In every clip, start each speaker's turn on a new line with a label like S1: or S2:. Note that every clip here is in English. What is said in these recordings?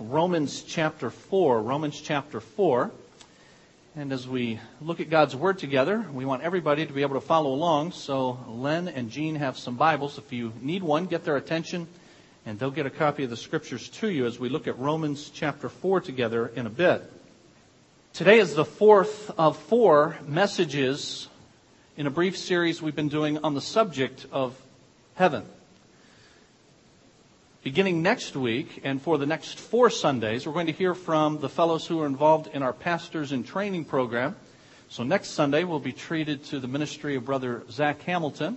S1: Romans chapter 4. Romans chapter 4. And as we look at God's Word together, we want everybody to be able to follow along. So Len and Jean have some Bibles. If you need one, get their attention, and they'll get a copy of the Scriptures to you as we look at Romans chapter 4 together in a bit. Today is the fourth of four messages in a brief series we've been doing on the subject of heaven. Beginning next week and for the next four Sundays, we're going to hear from the fellows who are involved in our Pastors in Training program. So next Sunday, we'll be treated to the ministry of Brother Zach Hamilton.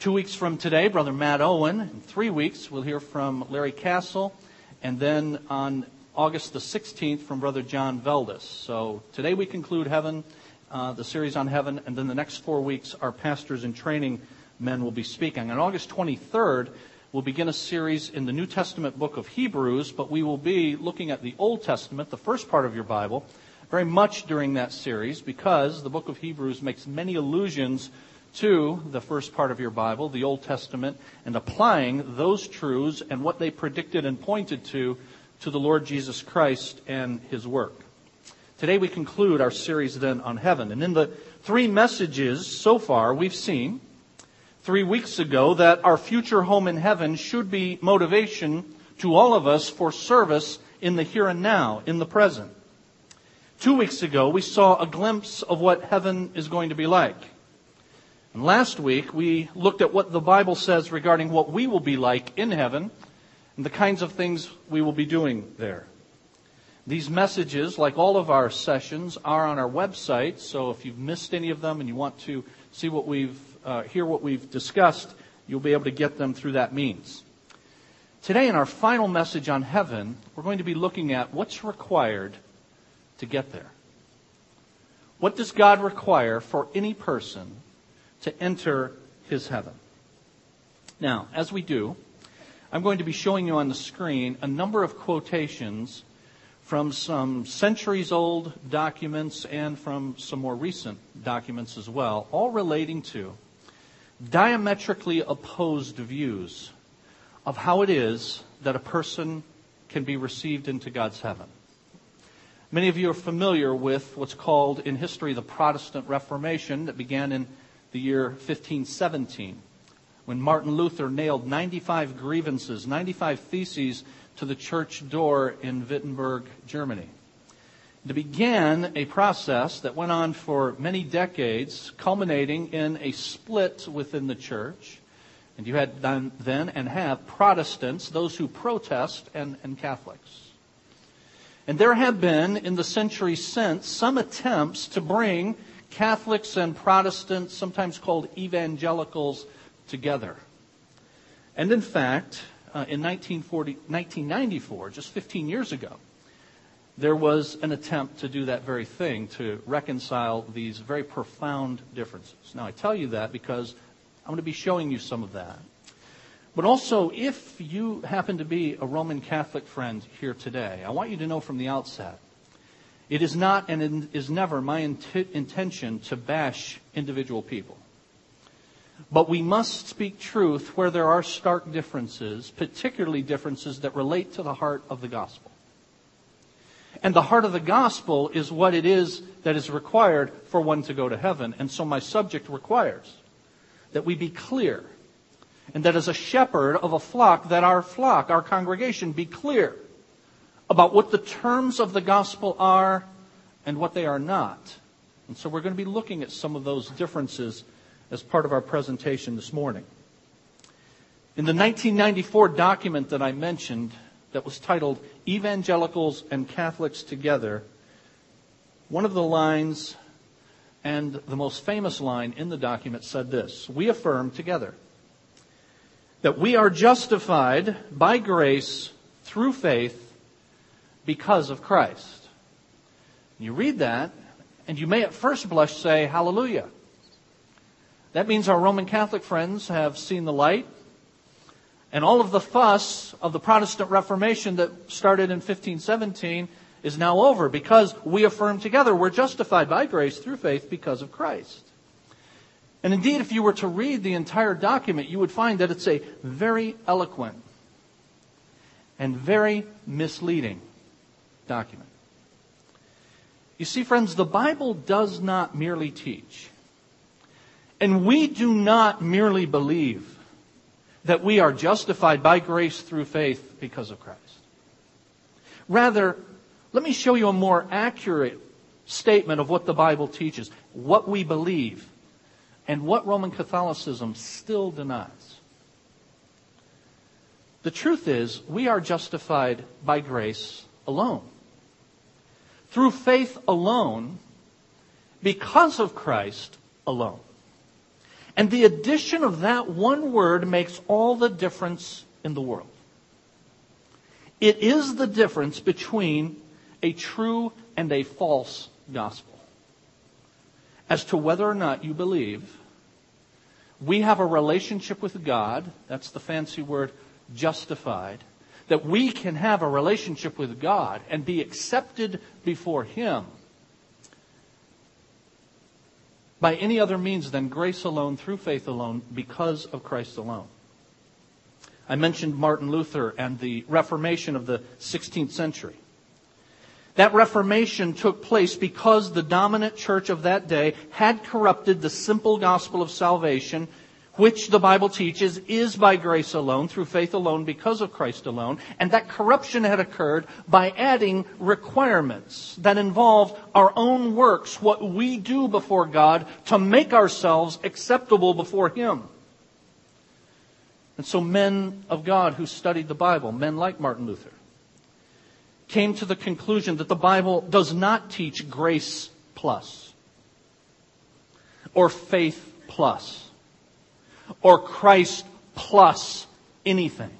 S1: Two weeks from today, Brother Matt Owen. In three weeks, we'll hear from Larry Castle. And then on August the 16th, from Brother John Veldis. So today we conclude Heaven, uh, the series on Heaven, and then the next four weeks, our Pastors in Training men will be speaking. On August 23rd, We'll begin a series in the New Testament book of Hebrews, but we will be looking at the Old Testament, the first part of your Bible, very much during that series because the book of Hebrews makes many allusions to the first part of your Bible, the Old Testament, and applying those truths and what they predicted and pointed to to the Lord Jesus Christ and his work. Today we conclude our series then on heaven. And in the three messages so far, we've seen three weeks ago that our future home in heaven should be motivation to all of us for service in the here and now, in the present. Two weeks ago, we saw a glimpse of what heaven is going to be like. And last week, we looked at what the Bible says regarding what we will be like in heaven and the kinds of things we will be doing there. These messages, like all of our sessions, are on our website, so if you've missed any of them and you want to see what we've uh, hear what we've discussed, you'll be able to get them through that means. Today, in our final message on heaven, we're going to be looking at what's required to get there. What does God require for any person to enter his heaven? Now, as we do, I'm going to be showing you on the screen a number of quotations from some centuries old documents and from some more recent documents as well, all relating to diametrically opposed views of how it is that a person can be received into God's heaven. Many of you are familiar with what's called in history the Protestant Reformation that began in the year 1517 when Martin Luther nailed 95 grievances, 95 theses to the church door in Wittenberg, Germany. It began a process that went on for many decades, culminating in a split within the church. And you had then and have Protestants, those who protest, and, and Catholics. And there have been, in the centuries since, some attempts to bring Catholics and Protestants, sometimes called evangelicals, together. And in fact, uh, in 1940, 1994, just 15 years ago, there was an attempt to do that very thing, to reconcile these very profound differences. Now, I tell you that because I'm going to be showing you some of that. But also, if you happen to be a Roman Catholic friend here today, I want you to know from the outset it is not and is never my int- intention to bash individual people. But we must speak truth where there are stark differences, particularly differences that relate to the heart of the gospel. And the heart of the gospel is what it is that is required for one to go to heaven. And so my subject requires that we be clear. And that as a shepherd of a flock, that our flock, our congregation, be clear about what the terms of the gospel are and what they are not. And so we're going to be looking at some of those differences as part of our presentation this morning. In the 1994 document that I mentioned, that was titled Evangelicals and Catholics Together, one of the lines and the most famous line in the document said this We affirm together that we are justified by grace through faith because of Christ. You read that, and you may at first blush say, Hallelujah. That means our Roman Catholic friends have seen the light and all of the fuss of the Protestant Reformation that started in 1517 is now over because we affirm together we're justified by grace through faith because of Christ. And indeed, if you were to read the entire document, you would find that it's a very eloquent and very misleading document. You see, friends, the Bible does not merely teach, and we do not merely believe that we are justified by grace through faith because of Christ. Rather, let me show you a more accurate statement of what the Bible teaches, what we believe, and what Roman Catholicism still denies. The truth is, we are justified by grace alone. Through faith alone, because of Christ alone. And the addition of that one word makes all the difference in the world. It is the difference between a true and a false gospel. As to whether or not you believe, we have a relationship with God, that's the fancy word justified, that we can have a relationship with God and be accepted before Him by any other means than grace alone, through faith alone, because of Christ alone. I mentioned Martin Luther and the Reformation of the 16th century. That Reformation took place because the dominant church of that day had corrupted the simple gospel of salvation which the Bible teaches is by grace alone, through faith alone, because of Christ alone, and that corruption had occurred by adding requirements that involve our own works, what we do before God to make ourselves acceptable before Him. And so men of God who studied the Bible, men like Martin Luther, came to the conclusion that the Bible does not teach grace plus or faith plus or Christ plus anything.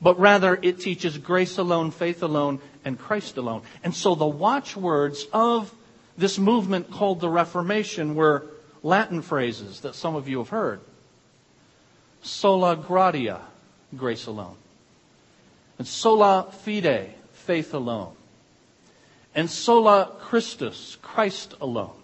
S1: But rather, it teaches grace alone, faith alone, and Christ alone. And so the watchwords of this movement called the Reformation were Latin phrases that some of you have heard. Sola gratia, grace alone. And sola fide, faith alone. And sola Christus, Christ alone.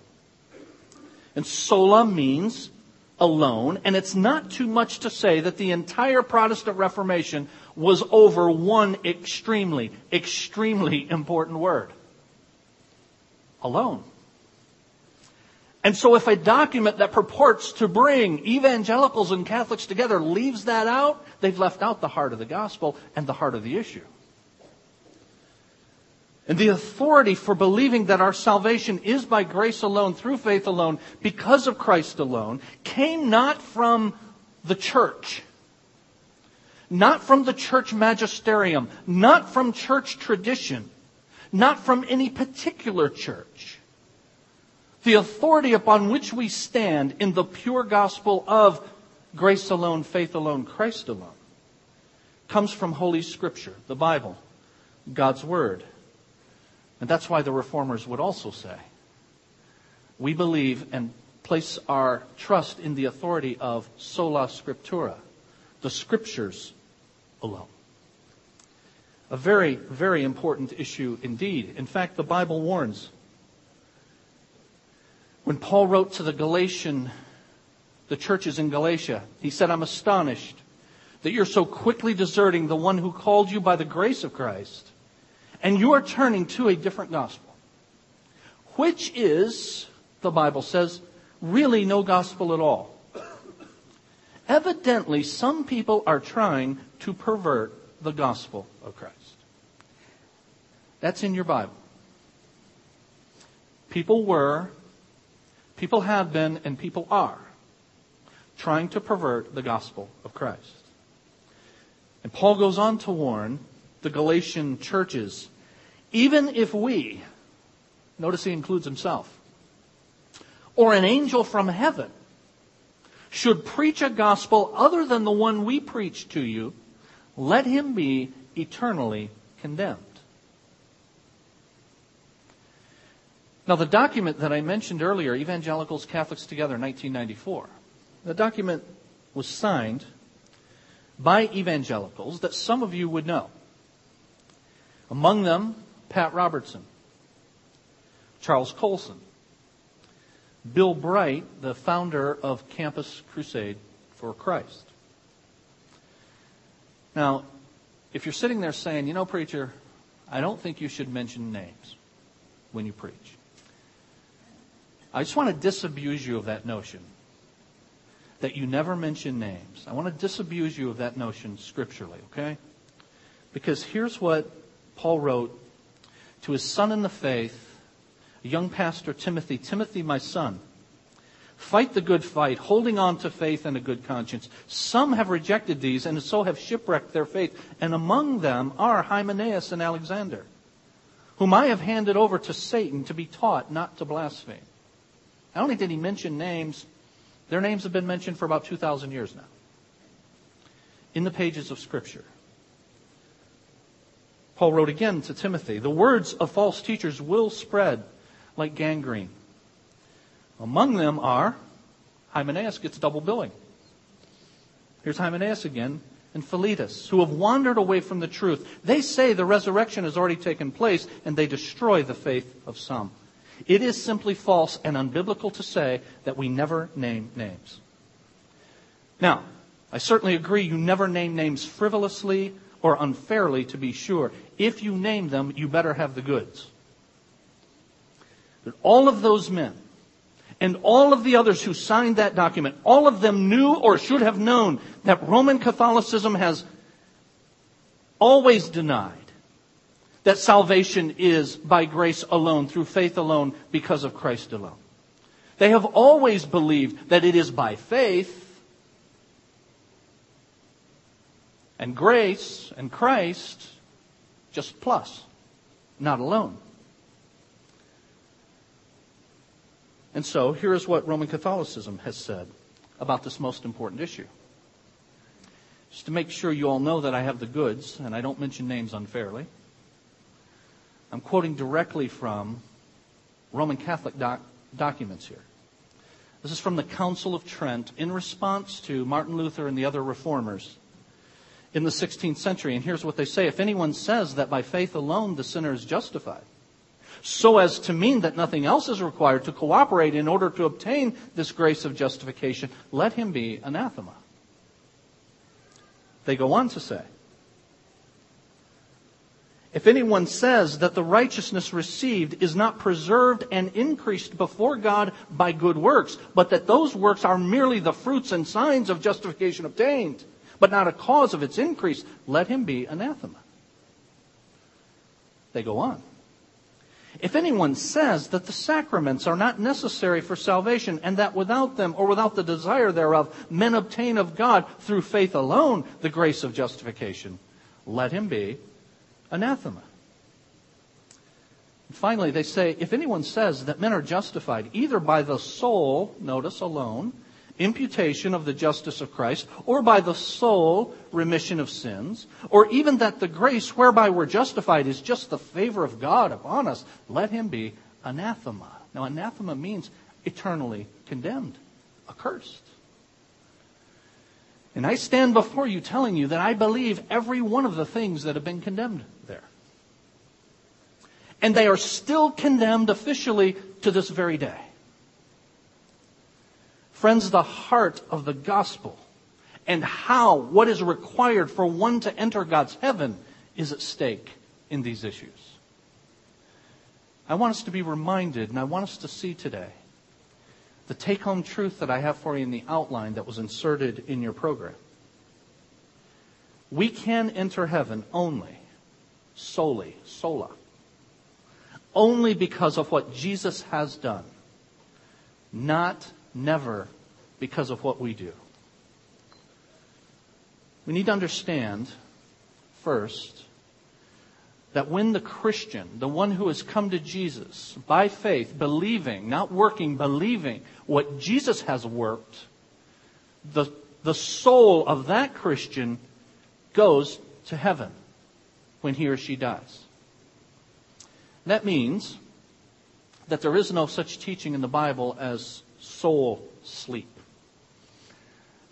S1: And sola means alone, and it's not too much to say that the entire Protestant Reformation was over one extremely, extremely important word. Alone. And so if a document that purports to bring evangelicals and Catholics together leaves that out, they've left out the heart of the gospel and the heart of the issue. And the authority for believing that our salvation is by grace alone, through faith alone, because of Christ alone, came not from the church, not from the church magisterium, not from church tradition, not from any particular church. The authority upon which we stand in the pure gospel of grace alone, faith alone, Christ alone, comes from Holy Scripture, the Bible, God's Word. And that's why the reformers would also say, we believe and place our trust in the authority of sola scriptura, the scriptures alone. A very, very important issue indeed. In fact, the Bible warns. When Paul wrote to the Galatian, the churches in Galatia, he said, I'm astonished that you're so quickly deserting the one who called you by the grace of Christ and you are turning to a different gospel, which is, the Bible says, really no gospel at all. Evidently, some people are trying to pervert the gospel of Christ. That's in your Bible. People were, people have been, and people are trying to pervert the gospel of Christ. And Paul goes on to warn the Galatian churches, even if we, notice he includes himself, or an angel from heaven should preach a gospel other than the one we preach to you, let him be eternally condemned. Now, the document that I mentioned earlier, Evangelicals Catholics Together, 1994, the document was signed by evangelicals that some of you would know. Among them, Pat Robertson, Charles Colson, Bill Bright, the founder of Campus Crusade for Christ. Now, if you're sitting there saying, you know, preacher, I don't think you should mention names when you preach, I just want to disabuse you of that notion that you never mention names. I want to disabuse you of that notion scripturally, okay? Because here's what Paul wrote to his son in the faith, a young pastor, Timothy. Timothy, my son, fight the good fight, holding on to faith and a good conscience. Some have rejected these and so have shipwrecked their faith, and among them are Hymenaeus and Alexander, whom I have handed over to Satan to be taught not to blaspheme. Not only did he mention names, their names have been mentioned for about 2,000 years now in the pages of Scripture. Paul wrote again to Timothy The words of false teachers will spread like gangrene. Among them are Hymenaeus gets double billing. Here's Hymenaeus again and Philetus, who have wandered away from the truth. They say the resurrection has already taken place and they destroy the faith of some. It is simply false and unbiblical to say that we never name names. Now, I certainly agree you never name names frivolously or unfairly to be sure. If you name them, you better have the goods. But all of those men and all of the others who signed that document, all of them knew or should have known that Roman Catholicism has always denied that salvation is by grace alone, through faith alone, because of Christ alone. They have always believed that it is by faith and grace and Christ just plus, not alone. And so, here is what Roman Catholicism has said about this most important issue. Just to make sure you all know that I have the goods and I don't mention names unfairly. I'm quoting directly from Roman Catholic doc- documents here. This is from the Council of Trent in response to Martin Luther and the other reformers in the 16th century. And here's what they say If anyone says that by faith alone the sinner is justified, so as to mean that nothing else is required to cooperate in order to obtain this grace of justification, let him be anathema. They go on to say, if anyone says that the righteousness received is not preserved and increased before God by good works, but that those works are merely the fruits and signs of justification obtained, but not a cause of its increase, let him be anathema. They go on. If anyone says that the sacraments are not necessary for salvation and that without them or without the desire thereof men obtain of God through faith alone the grace of justification, let him be anathema. Finally, they say if anyone says that men are justified either by the sole, notice alone, imputation of the justice of Christ, or by the sole remission of sins, or even that the grace whereby we're justified is just the favor of God upon us, let him be anathema. Now, anathema means eternally condemned, accursed. And I stand before you telling you that I believe every one of the things that have been condemned there. And they are still condemned officially to this very day. Friends, the heart of the gospel and how, what is required for one to enter God's heaven is at stake in these issues. I want us to be reminded, and I want us to see today, the take home truth that I have for you in the outline that was inserted in your program. We can enter heaven only, solely, sola, only because of what Jesus has done, not never because of what we do. We need to understand, first, that when the Christian, the one who has come to Jesus by faith, believing, not working, believing what Jesus has worked, the, the soul of that Christian goes to heaven when he or she dies. That means that there is no such teaching in the Bible as soul sleep.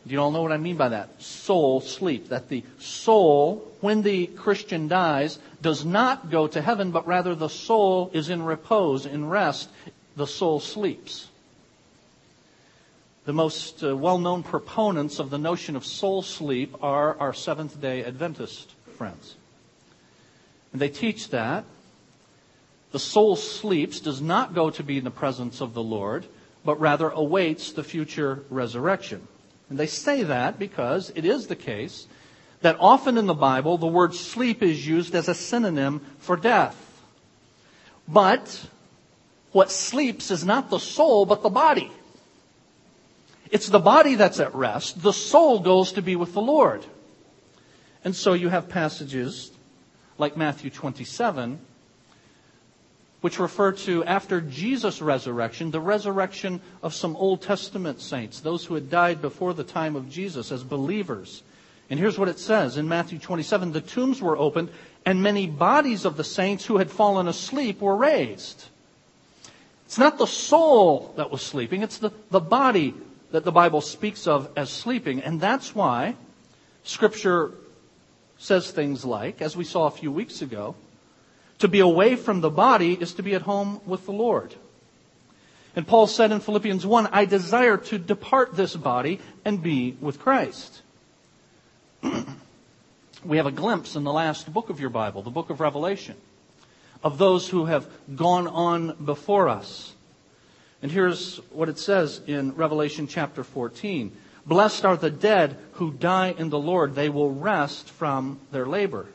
S1: Do you all know what I mean by that? Soul sleep. That the soul, when the Christian dies, does not go to heaven, but rather the soul is in repose, in rest. The soul sleeps. The most uh, well known proponents of the notion of soul sleep are our Seventh day Adventist friends. And they teach that the soul sleeps, does not go to be in the presence of the Lord, but rather awaits the future resurrection. And they say that because it is the case that often in the Bible the word sleep is used as a synonym for death. But what sleeps is not the soul, but the body. It's the body that's at rest. The soul goes to be with the Lord. And so you have passages like Matthew 27, which refer to, after Jesus' resurrection, the resurrection of some Old Testament saints, those who had died before the time of Jesus as believers. And here's what it says in Matthew 27 The tombs were opened, and many bodies of the saints who had fallen asleep were raised. It's not the soul that was sleeping, it's the, the body that the Bible speaks of as sleeping. And that's why Scripture says things like, as we saw a few weeks ago, to be away from the body is to be at home with the Lord. And Paul said in Philippians 1, I desire to depart this body and be with Christ. we have a glimpse in the last book of your Bible, the book of Revelation, of those who have gone on before us. And here's what it says in Revelation chapter 14 Blessed are the dead who die in the Lord, they will rest from their labor.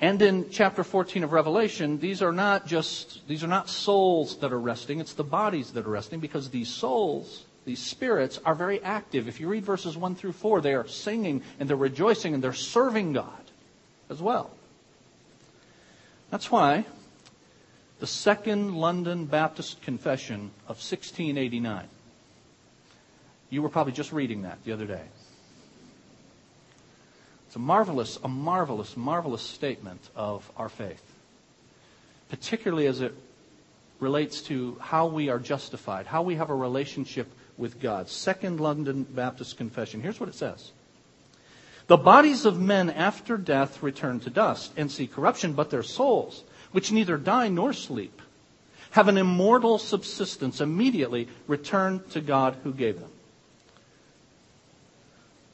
S1: And in chapter 14 of Revelation, these are not just, these are not souls that are resting, it's the bodies that are resting because these souls these spirits are very active. If you read verses 1 through 4, they are singing and they're rejoicing and they're serving God as well. That's why the Second London Baptist Confession of 1689, you were probably just reading that the other day. It's a marvelous, a marvelous, marvelous statement of our faith, particularly as it relates to how we are justified, how we have a relationship with God. Second London Baptist Confession. Here's what it says. The bodies of men after death return to dust and see corruption, but their souls, which neither die nor sleep, have an immortal subsistence, immediately return to God who gave them.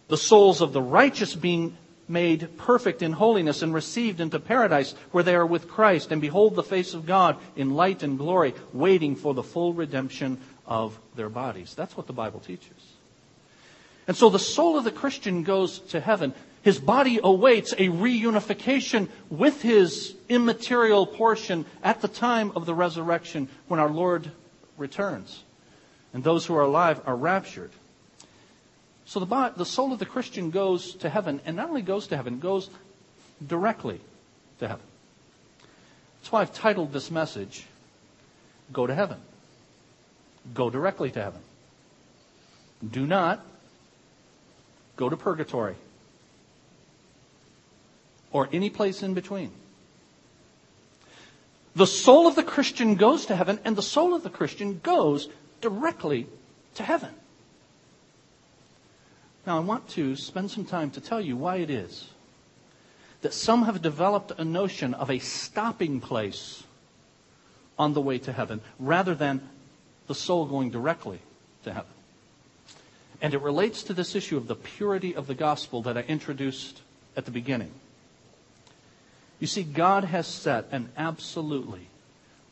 S1: The souls of the righteous being made perfect in holiness and received into paradise where they are with Christ and behold the face of God in light and glory, waiting for the full redemption of their bodies. That's what the Bible teaches. And so the soul of the Christian goes to heaven. His body awaits a reunification with his immaterial portion at the time of the resurrection when our Lord returns. And those who are alive are raptured. So the, the soul of the Christian goes to heaven, and not only goes to heaven, goes directly to heaven. That's why I've titled this message, Go to Heaven go directly to heaven. Do not go to purgatory or any place in between. The soul of the Christian goes to heaven, and the soul of the Christian goes directly to heaven. Now, I want to spend some time to tell you why it is that some have developed a notion of a stopping place on the way to heaven rather than the soul going directly to heaven. And it relates to this issue of the purity of the gospel that I introduced at the beginning. You see, God has set an absolutely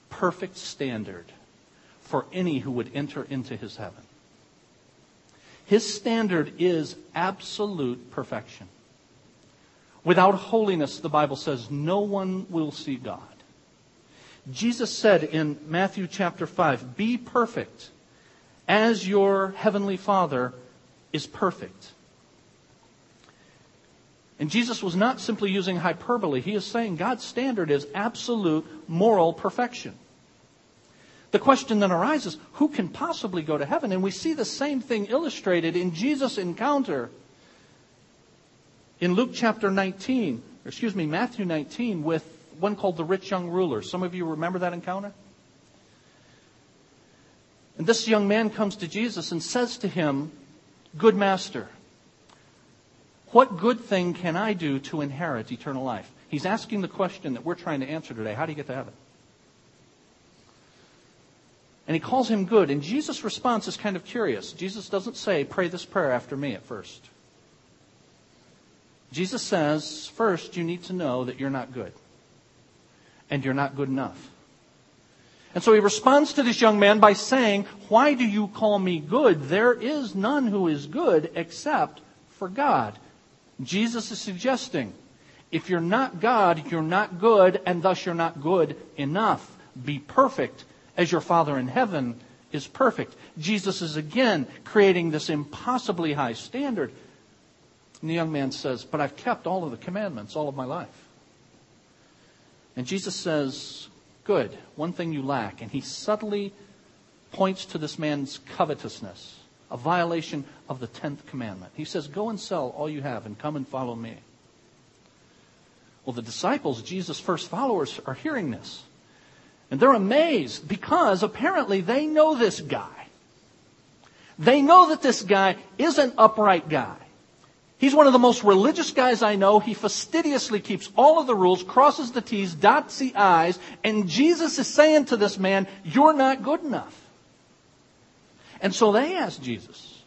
S1: perfect standard for any who would enter into his heaven. His standard is absolute perfection. Without holiness, the Bible says, no one will see God. Jesus said in Matthew chapter 5, Be perfect as your heavenly Father is perfect. And Jesus was not simply using hyperbole. He is saying God's standard is absolute moral perfection. The question then arises who can possibly go to heaven? And we see the same thing illustrated in Jesus' encounter in Luke chapter 19, excuse me, Matthew 19, with one called the rich young ruler. Some of you remember that encounter? And this young man comes to Jesus and says to him, Good master, what good thing can I do to inherit eternal life? He's asking the question that we're trying to answer today. How do you get to heaven? And he calls him good. And Jesus' response is kind of curious. Jesus doesn't say, Pray this prayer after me at first. Jesus says, first, you need to know that you're not good. And you're not good enough. And so he responds to this young man by saying, Why do you call me good? There is none who is good except for God. Jesus is suggesting, if you're not God, you're not good, and thus you're not good enough. Be perfect as your Father in heaven is perfect. Jesus is again creating this impossibly high standard. And the young man says, But I've kept all of the commandments all of my life. And Jesus says, Good, one thing you lack. And he subtly points to this man's covetousness, a violation of the tenth commandment. He says, Go and sell all you have and come and follow me. Well, the disciples, Jesus' first followers, are hearing this. And they're amazed because apparently they know this guy. They know that this guy is an upright guy. He's one of the most religious guys I know. He fastidiously keeps all of the rules, crosses the T's, dots the I's, and Jesus is saying to this man, You're not good enough. And so they ask Jesus,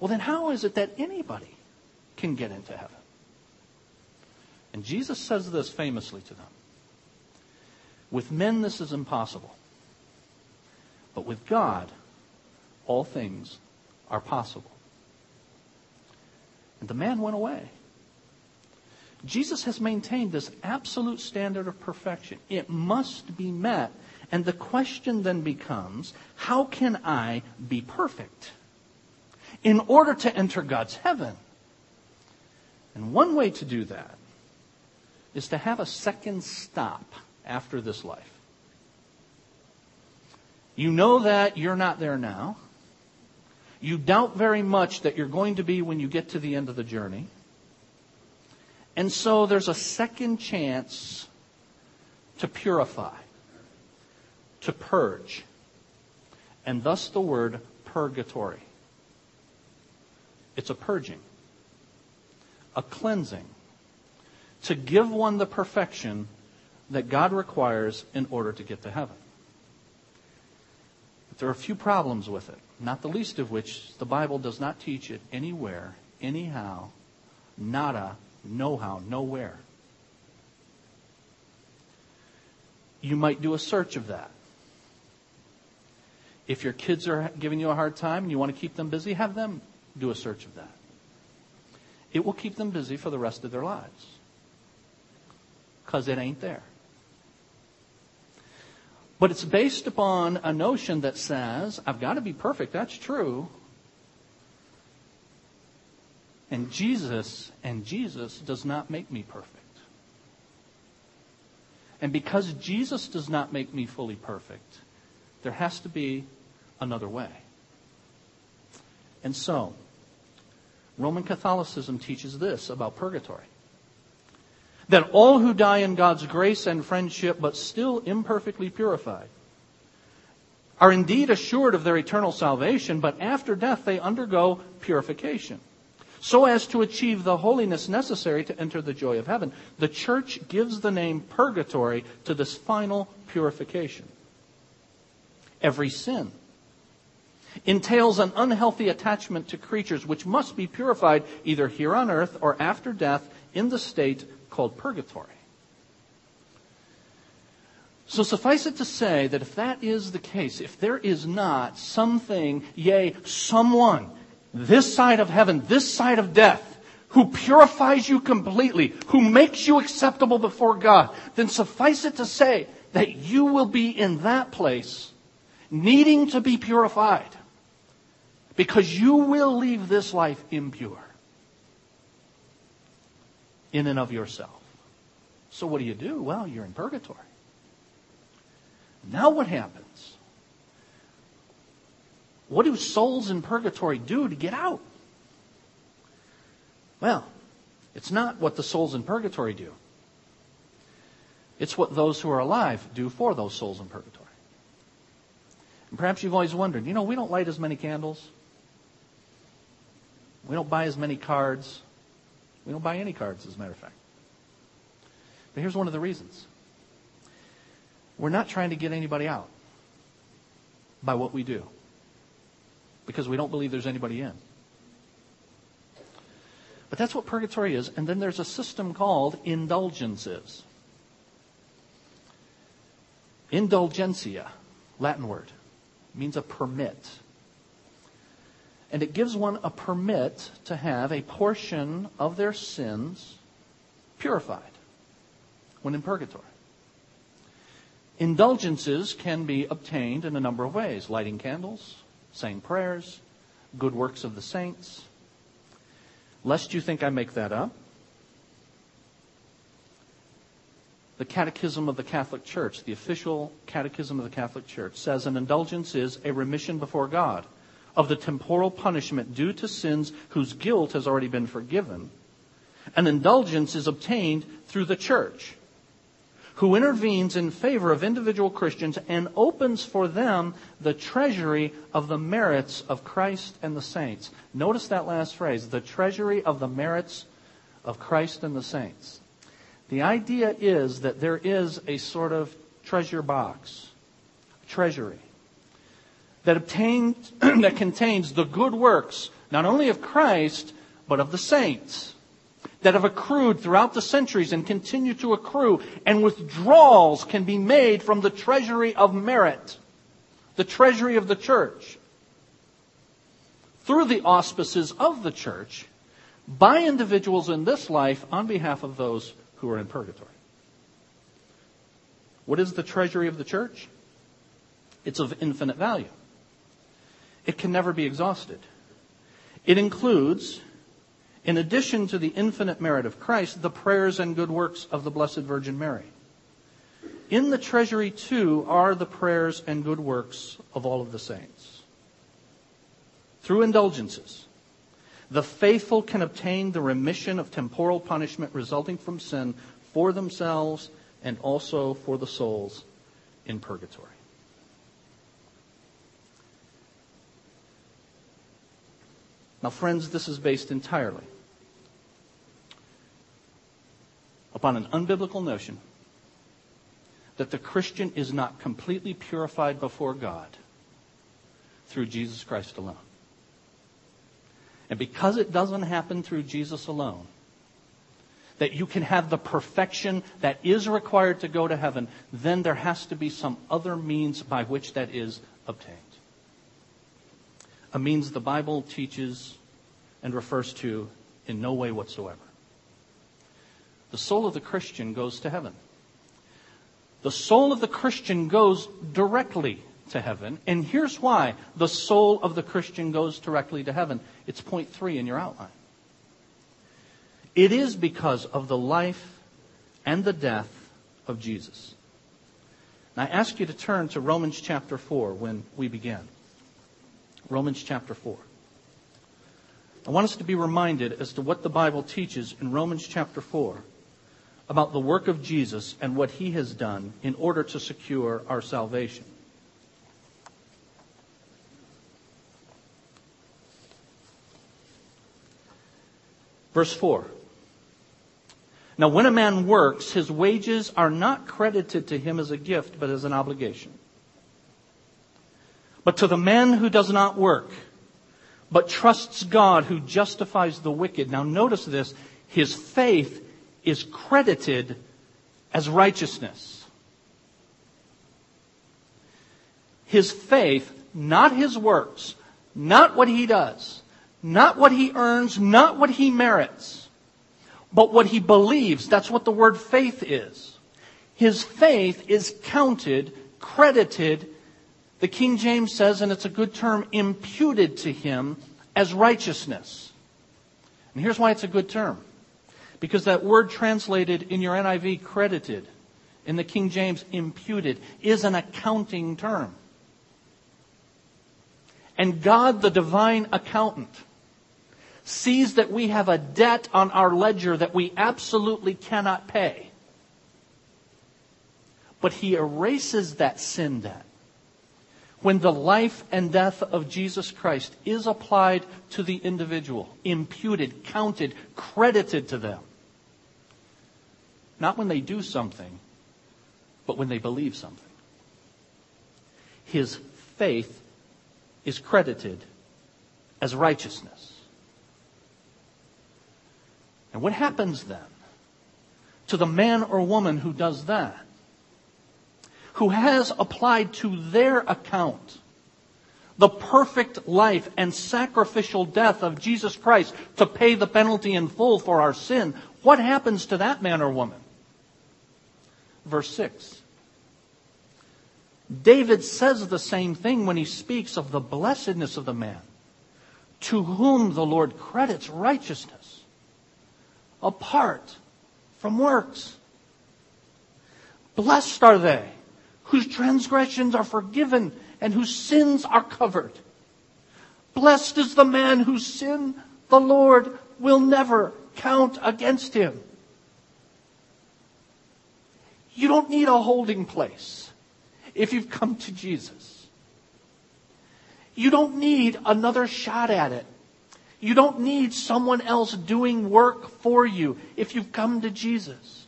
S1: Well, then how is it that anybody can get into heaven? And Jesus says this famously to them With men, this is impossible. But with God, all things are possible. And the man went away. Jesus has maintained this absolute standard of perfection. It must be met. And the question then becomes how can I be perfect in order to enter God's heaven? And one way to do that is to have a second stop after this life. You know that you're not there now. You doubt very much that you're going to be when you get to the end of the journey. And so there's a second chance to purify, to purge, and thus the word purgatory. It's a purging, a cleansing, to give one the perfection that God requires in order to get to heaven. But there are a few problems with it not the least of which the Bible does not teach it anywhere, anyhow, nada, no how, nowhere. You might do a search of that. If your kids are giving you a hard time and you want to keep them busy, have them do a search of that. It will keep them busy for the rest of their lives. Because it ain't there. But it's based upon a notion that says, I've got to be perfect. That's true. And Jesus, and Jesus does not make me perfect. And because Jesus does not make me fully perfect, there has to be another way. And so, Roman Catholicism teaches this about purgatory that all who die in God's grace and friendship, but still imperfectly purified, are indeed assured of their eternal salvation, but after death they undergo purification, so as to achieve the holiness necessary to enter the joy of heaven. The church gives the name purgatory to this final purification. Every sin entails an unhealthy attachment to creatures which must be purified either here on earth or after death in the state called purgatory. So suffice it to say that if that is the case, if there is not something, yea, someone, this side of heaven, this side of death, who purifies you completely, who makes you acceptable before God, then suffice it to say that you will be in that place needing to be purified because you will leave this life impure in and of yourself. So what do you do? Well, you're in purgatory. Now what happens? What do souls in purgatory do to get out? Well, it's not what the souls in purgatory do. It's what those who are alive do for those souls in purgatory. And perhaps you've always wondered, you know, we don't light as many candles. We don't buy as many cards. We don't buy any cards, as a matter of fact. But here's one of the reasons we're not trying to get anybody out by what we do because we don't believe there's anybody in. But that's what purgatory is. And then there's a system called indulgences. Indulgentia, Latin word, means a permit. And it gives one a permit to have a portion of their sins purified when in purgatory. Indulgences can be obtained in a number of ways lighting candles, saying prayers, good works of the saints. Lest you think I make that up, the Catechism of the Catholic Church, the official Catechism of the Catholic Church, says an indulgence is a remission before God of the temporal punishment due to sins whose guilt has already been forgiven. An indulgence is obtained through the church who intervenes in favor of individual Christians and opens for them the treasury of the merits of Christ and the saints. Notice that last phrase, the treasury of the merits of Christ and the saints. The idea is that there is a sort of treasure box, treasury, that, obtains, that contains the good works, not only of Christ, but of the saints that have accrued throughout the centuries and continue to accrue, and withdrawals can be made from the treasury of merit, the treasury of the church, through the auspices of the church, by individuals in this life on behalf of those who are in purgatory. What is the treasury of the church? It's of infinite value. It can never be exhausted. It includes in addition to the infinite merit of Christ, the prayers and good works of the Blessed Virgin Mary. In the treasury, too, are the prayers and good works of all of the saints. Through indulgences, the faithful can obtain the remission of temporal punishment resulting from sin for themselves and also for the souls in purgatory. Now, friends, this is based entirely upon an unbiblical notion that the Christian is not completely purified before God through Jesus Christ alone. And because it doesn't happen through Jesus alone, that you can have the perfection that is required to go to heaven, then there has to be some other means by which that is obtained. A means the Bible teaches and refers to in no way whatsoever the soul of the Christian goes to heaven. The soul of the Christian goes directly to heaven. And here's why the soul of the Christian goes directly to heaven. It's point three in your outline. It is because of the life and the death of Jesus. Now, I ask you to turn to Romans chapter 4 when we begin. Romans chapter 4. I want us to be reminded as to what the Bible teaches in Romans chapter 4 about the work of Jesus and what he has done in order to secure our salvation. Verse 4. Now, when a man works, his wages are not credited to him as a gift, but as an obligation. But to the man who does not work, but trusts God who justifies the wicked. Now, notice this. His faith is credited as righteousness. His faith, not his works, not what he does, not what he earns, not what he merits, but what he believes. That's what the word faith is. His faith is counted, credited, the King James says, and it's a good term, imputed to him as righteousness. And here's why it's a good term. Because that word translated in your NIV, credited, in the King James, imputed, is an accounting term. And God, the divine accountant, sees that we have a debt on our ledger that we absolutely cannot pay. But he erases that sin debt when the life and death of Jesus Christ is applied to the individual, imputed, counted, credited to them. Not when they do something, but when they believe something. His faith is credited as righteousness. And what happens then to the man or woman who does that? Who has applied to their account the perfect life and sacrificial death of Jesus Christ to pay the penalty in full for our sin, what happens to that man or woman? Verse 6. David says the same thing when he speaks of the blessedness of the man to whom the Lord credits righteousness apart from works. Blessed are they whose transgressions are forgiven and whose sins are covered. Blessed is the man whose sin the Lord will never count against him. You don't need a holding place if you've come to Jesus. You don't need another shot at it. You don't need someone else doing work for you if you've come to Jesus.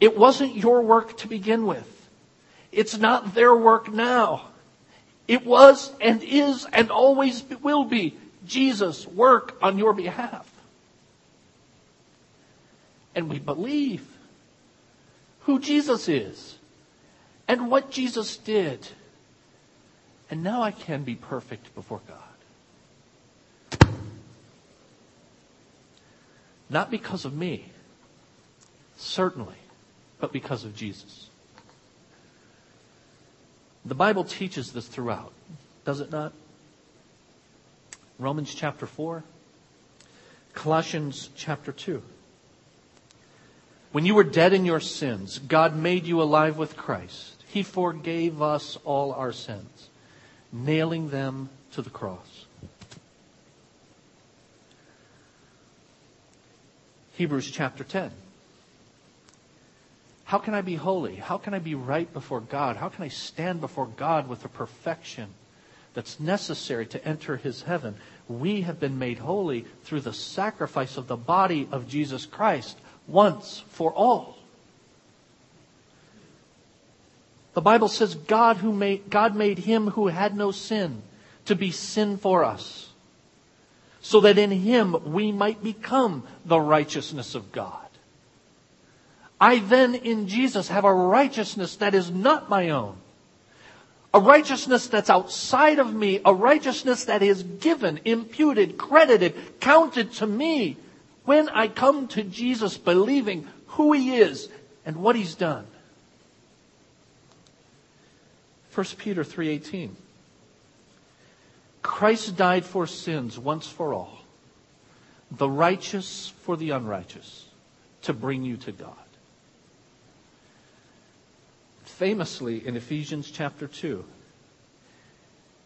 S1: It wasn't your work to begin with. It's not their work now. It was and is and always will be Jesus' work on your behalf. And we believe who Jesus is and what Jesus did. And now I can be perfect before God. Not because of me, certainly, but because of Jesus. The Bible teaches this throughout, does it not? Romans chapter 4, Colossians chapter 2. When you were dead in your sins, God made you alive with Christ. He forgave us all our sins, nailing them to the cross. Hebrews chapter 10. How can I be holy? How can I be right before God? How can I stand before God with the perfection that's necessary to enter his heaven? We have been made holy through the sacrifice of the body of Jesus Christ once for all. The Bible says God who made God made him who had no sin to be sin for us so that in him we might become the righteousness of God. I then in Jesus have a righteousness that is not my own. A righteousness that's outside of me, a righteousness that is given, imputed, credited, counted to me when I come to Jesus believing who he is and what he's done. 1 Peter 3:18 Christ died for sins once for all, the righteous for the unrighteous, to bring you to God. Famously in Ephesians chapter 2,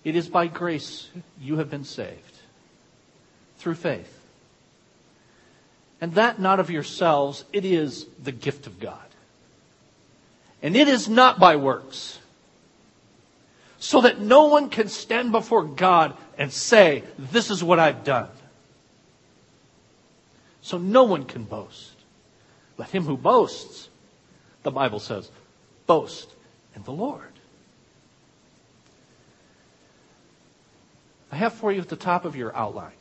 S1: it is by grace you have been saved through faith. And that not of yourselves, it is the gift of God. And it is not by works. So that no one can stand before God and say, this is what I've done. So no one can boast. Let him who boasts, the Bible says, boast in the Lord. I have for you at the top of your outline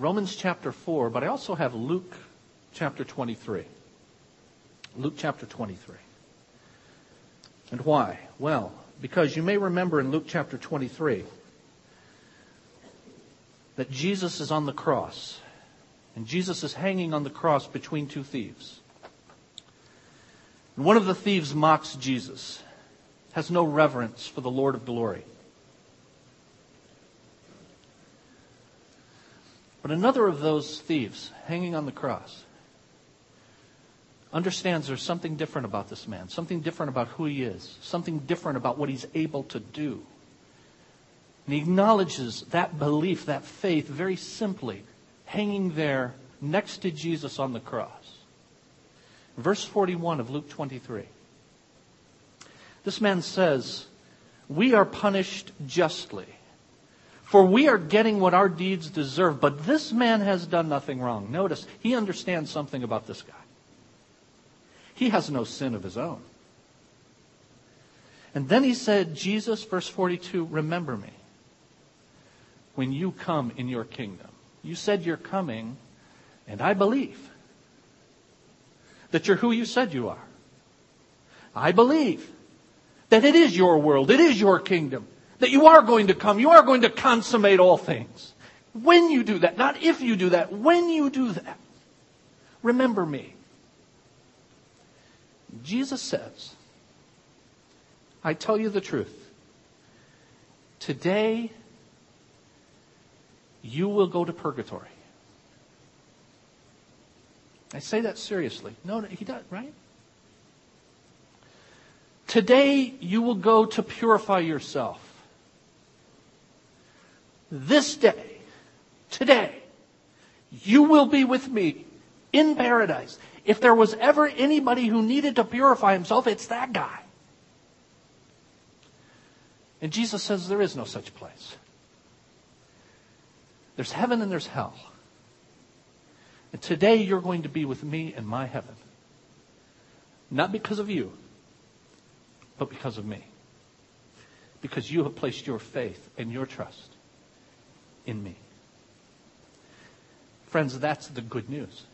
S1: Romans chapter 4, but I also have Luke chapter 23. Luke chapter 23. And why? Well, because you may remember in Luke chapter 23 that Jesus is on the cross. And Jesus is hanging on the cross between two thieves. And one of the thieves mocks Jesus, has no reverence for the Lord of glory. But another of those thieves hanging on the cross understands there's something different about this man, something different about who he is, something different about what he's able to do. And he acknowledges that belief, that faith, very simply, hanging there next to Jesus on the cross. Verse 41 of Luke 23. This man says, We are punished justly for we are getting what our deeds deserve, but this man has done nothing wrong. Notice, he understands something about this guy. He has no sin of his own. And then he said, Jesus, verse 42, remember me when you come in your kingdom. You said you're coming, And I believe that you're who you said you are. I believe that it is your world, it is your kingdom, that you are going to come, you are going to consummate all things. When you do that, not if you do that, when you do that, remember me. Jesus says, I tell you the truth. Today, you will go to purgatory. I say that seriously. No, he does, right? Today, you will go to purify yourself. This day, today, you will be with me in paradise. If there was ever anybody who needed to purify himself, it's that guy. And Jesus says there is no such place. There's heaven and there's hell. And today you're going to be with me in my heaven. Not because of you, but because of me. Because you have placed your faith and your trust in me. Friends, that's the good news.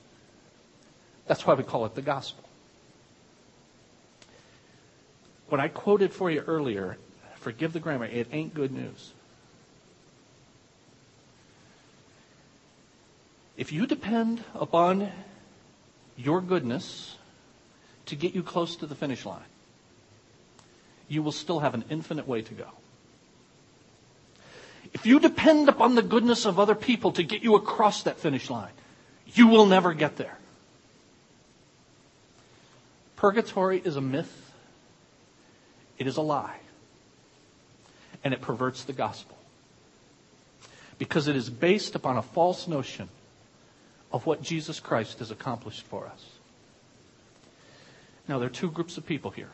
S1: That's why we call it the gospel. What I quoted for you earlier, forgive the grammar, it ain't good news. If you depend upon your goodness to get you close to the finish line, you will still have an infinite way to go. If you depend upon the goodness of other people to get you across that finish line, you will never get there. Purgatory is a myth. It is a lie. And it perverts the gospel. Because it is based upon a false notion of what Jesus Christ has accomplished for us. Now, there are two groups of people here.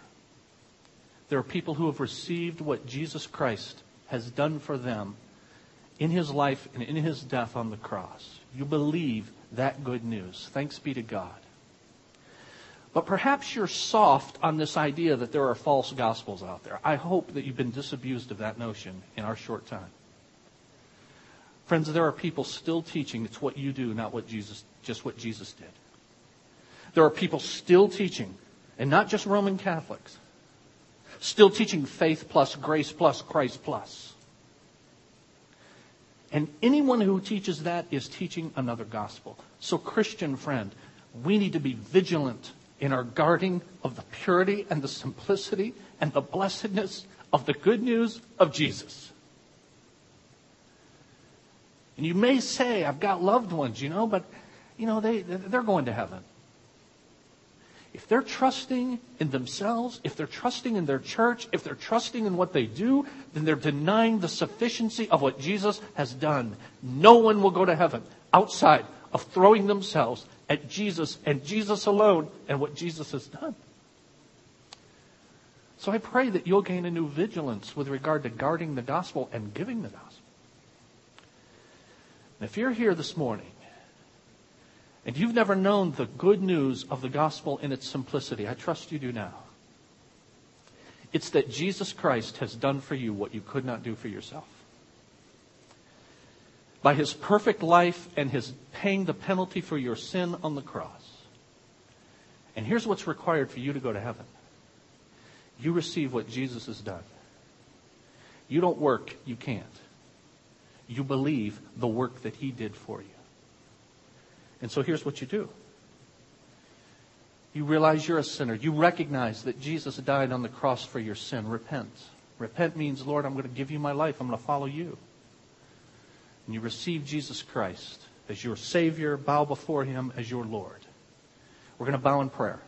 S1: There are people who have received what Jesus Christ has done for them in his life and in his death on the cross. You believe that good news. Thanks be to God. But perhaps you're soft on this idea that there are false gospels out there. I hope that you've been disabused of that notion in our short time. Friends, there are people still teaching it's what you do, not what Jesus, just what Jesus did. There are people still teaching, and not just Roman Catholics, still teaching faith plus grace plus Christ plus. And anyone who teaches that is teaching another gospel. So, Christian friend, we need to be vigilant in our guarding of the purity and the simplicity and the blessedness of the good news of Jesus. And you may say, I've got loved ones, you know, but, you know, they, they're going to heaven. If they're trusting in themselves, if they're trusting in their church, if they're trusting in what they do, then they're denying the sufficiency of what Jesus has done. No one will go to heaven outside of throwing themselves at Jesus and Jesus alone and what Jesus has done. So I pray that you'll gain a new vigilance with regard to guarding the gospel and giving the gospel. And if you're here this morning and you've never known the good news of the gospel in its simplicity, I trust you do now. It's that Jesus Christ has done for you what you could not do for yourself. By his perfect life and his paying the penalty for your sin on the cross. And here's what's required for you to go to heaven. You receive what Jesus has done. You don't work, you can't you believe the work that he did for you. And so here's what you do. You realize you're a sinner. You recognize that Jesus died on the cross for your sin. Repent. Repent means, Lord, I'm going to give you my life. I'm going to follow you. And you receive Jesus Christ as your Savior, bow before him as your Lord. We're going to bow in prayer.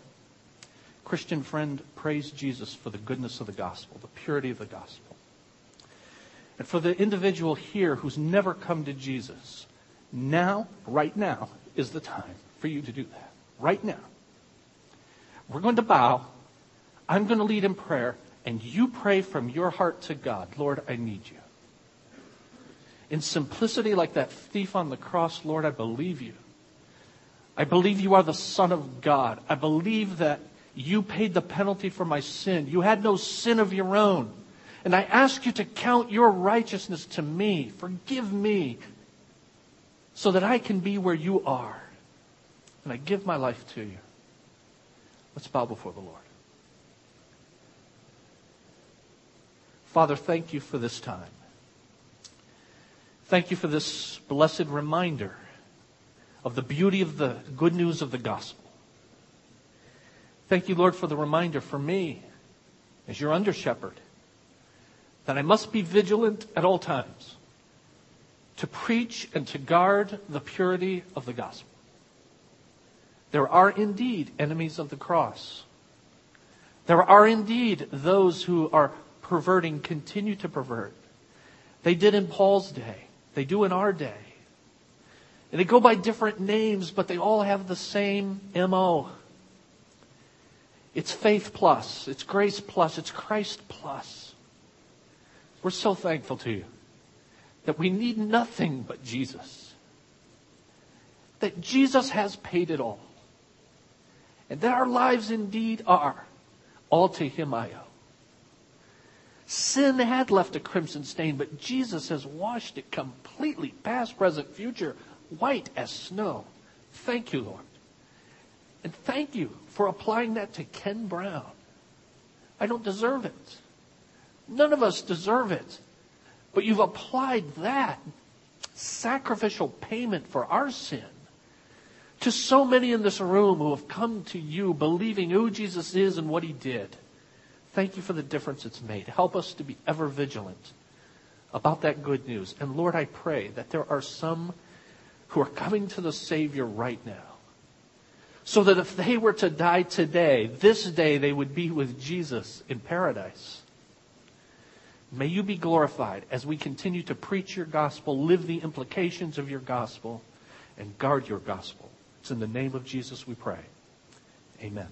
S1: Christian friend, praise Jesus for the goodness of the gospel, the purity of the gospel. And for the individual here who's never come to Jesus, now, right now, is the time for you to do that. Right now. We're going to bow. I'm going to lead in prayer, and you pray from your heart to God Lord, I need you. In simplicity, like that thief on the cross, Lord, I believe you. I believe you are the Son of God. I believe that you paid the penalty for my sin. You had no sin of your own. And I ask you to count your righteousness to me. Forgive me so that I can be where you are. and I give my life to you. Let's bow before the Lord. Father, thank you for this time. Thank you for this blessed reminder of the beauty of the good news of the gospel. Thank you, Lord, for the reminder for me as your under shepherd that I must be vigilant at all times to preach and to guard the purity of the gospel. There are indeed enemies of the cross. There are indeed those who are perverting, continue to pervert. They did in Paul's day. They do in our day. And they go by different names, but they all have the same MO. It's faith plus, it's grace plus, it's Christ plus. We're so thankful to you that we need nothing but Jesus. That Jesus has paid it all. And that our lives indeed are all to Him I owe. Sin had left a crimson stain, but Jesus has washed it completely, past, present, future, white as snow. Thank you, Lord. And thank you for applying that to Ken Brown. I don't deserve it. None of us deserve it. But you've applied that sacrificial payment for our sin to so many in this room who have come to you believing who Jesus is and what he did. Thank you for the difference it's made. Help us to be ever vigilant about that good news. And Lord, I pray that there are some who are coming to the Savior right now. So that if they were to die today, this day they would be with Jesus in paradise. May you be glorified as we continue to preach your gospel, live the implications of your gospel, and guard your gospel. It's in the name of Jesus we pray. Amen.